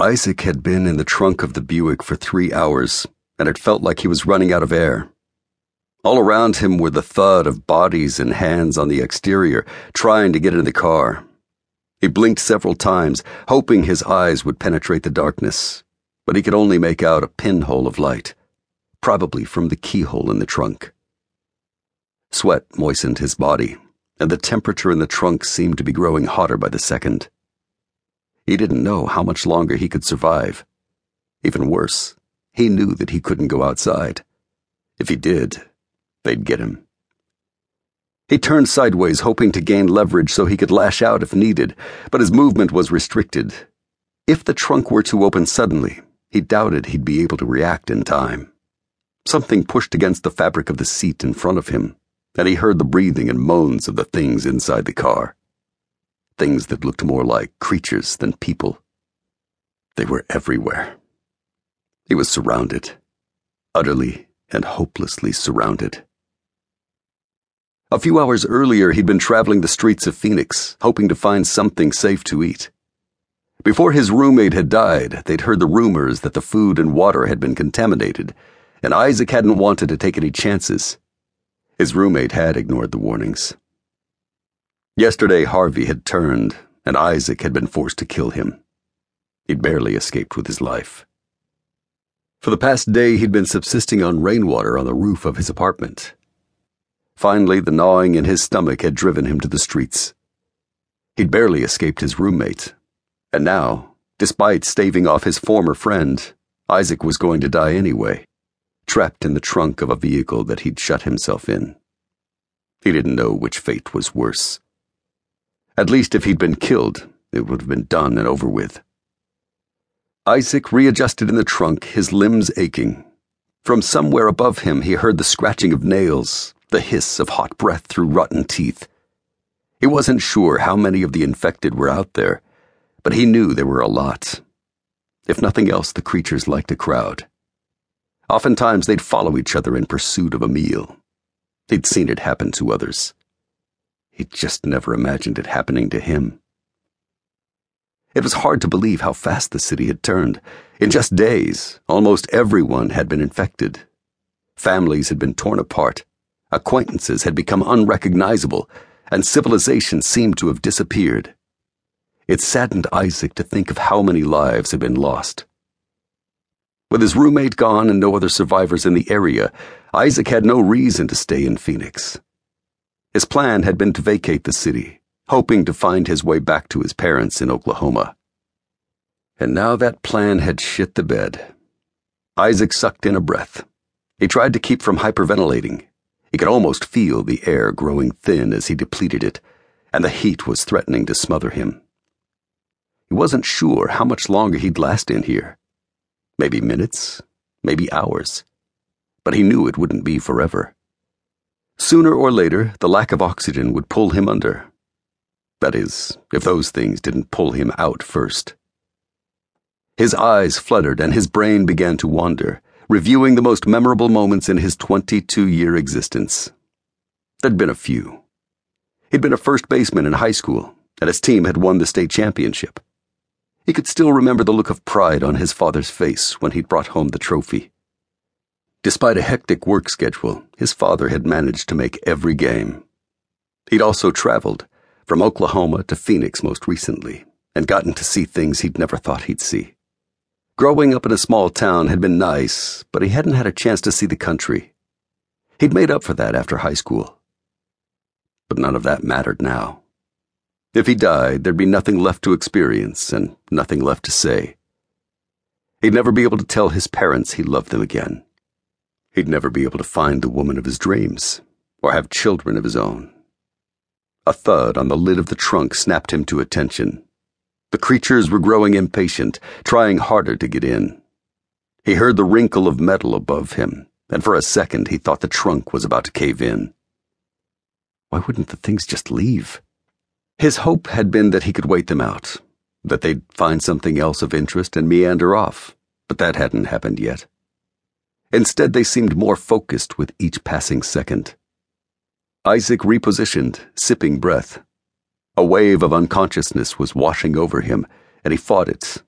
Isaac had been in the trunk of the Buick for three hours, and it felt like he was running out of air. All around him were the thud of bodies and hands on the exterior, trying to get into the car. He blinked several times, hoping his eyes would penetrate the darkness, but he could only make out a pinhole of light, probably from the keyhole in the trunk. Sweat moistened his body, and the temperature in the trunk seemed to be growing hotter by the second. He didn't know how much longer he could survive. Even worse, he knew that he couldn't go outside. If he did, they'd get him. He turned sideways, hoping to gain leverage so he could lash out if needed, but his movement was restricted. If the trunk were to open suddenly, he doubted he'd be able to react in time. Something pushed against the fabric of the seat in front of him, and he heard the breathing and moans of the things inside the car things that looked more like creatures than people. They were everywhere. He was surrounded, utterly and hopelessly surrounded. A few hours earlier, he'd been traveling the streets of Phoenix, hoping to find something safe to eat. Before his roommate had died, they'd heard the rumors that the food and water had been contaminated, and Isaac hadn't wanted to take any chances. His roommate had ignored the warnings. Yesterday, Harvey had turned, and Isaac had been forced to kill him. He'd barely escaped with his life. For the past day, he'd been subsisting on rainwater on the roof of his apartment. Finally, the gnawing in his stomach had driven him to the streets. He'd barely escaped his roommate, and now, despite staving off his former friend, Isaac was going to die anyway, trapped in the trunk of a vehicle that he'd shut himself in. He didn't know which fate was worse at least if he'd been killed, it would have been done and over with. Isaac readjusted in the trunk, his limbs aching. From somewhere above him, he heard the scratching of nails, the hiss of hot breath through rotten teeth. He wasn't sure how many of the infected were out there, but he knew there were a lot. If nothing else, the creatures liked a crowd. Oftentimes, they'd follow each other in pursuit of a meal. He'd seen it happen to others. He'd just never imagined it happening to him. It was hard to believe how fast the city had turned. In just days, almost everyone had been infected. Families had been torn apart, acquaintances had become unrecognizable, and civilization seemed to have disappeared. It saddened Isaac to think of how many lives had been lost. With his roommate gone and no other survivors in the area, Isaac had no reason to stay in Phoenix. His plan had been to vacate the city, hoping to find his way back to his parents in Oklahoma. And now that plan had shit the bed. Isaac sucked in a breath. He tried to keep from hyperventilating. He could almost feel the air growing thin as he depleted it, and the heat was threatening to smother him. He wasn't sure how much longer he'd last in here. Maybe minutes, maybe hours. But he knew it wouldn't be forever. Sooner or later, the lack of oxygen would pull him under. That is, if those things didn't pull him out first. His eyes fluttered and his brain began to wander, reviewing the most memorable moments in his 22 year existence. There'd been a few. He'd been a first baseman in high school, and his team had won the state championship. He could still remember the look of pride on his father's face when he'd brought home the trophy. Despite a hectic work schedule, his father had managed to make every game. He'd also traveled, from Oklahoma to Phoenix most recently, and gotten to see things he'd never thought he'd see. Growing up in a small town had been nice, but he hadn't had a chance to see the country. He'd made up for that after high school. But none of that mattered now. If he died, there'd be nothing left to experience and nothing left to say. He'd never be able to tell his parents he loved them again. He'd never be able to find the woman of his dreams, or have children of his own. A thud on the lid of the trunk snapped him to attention. The creatures were growing impatient, trying harder to get in. He heard the wrinkle of metal above him, and for a second he thought the trunk was about to cave in. Why wouldn't the things just leave? His hope had been that he could wait them out, that they'd find something else of interest and meander off, but that hadn't happened yet. Instead, they seemed more focused with each passing second. Isaac repositioned, sipping breath. A wave of unconsciousness was washing over him, and he fought it,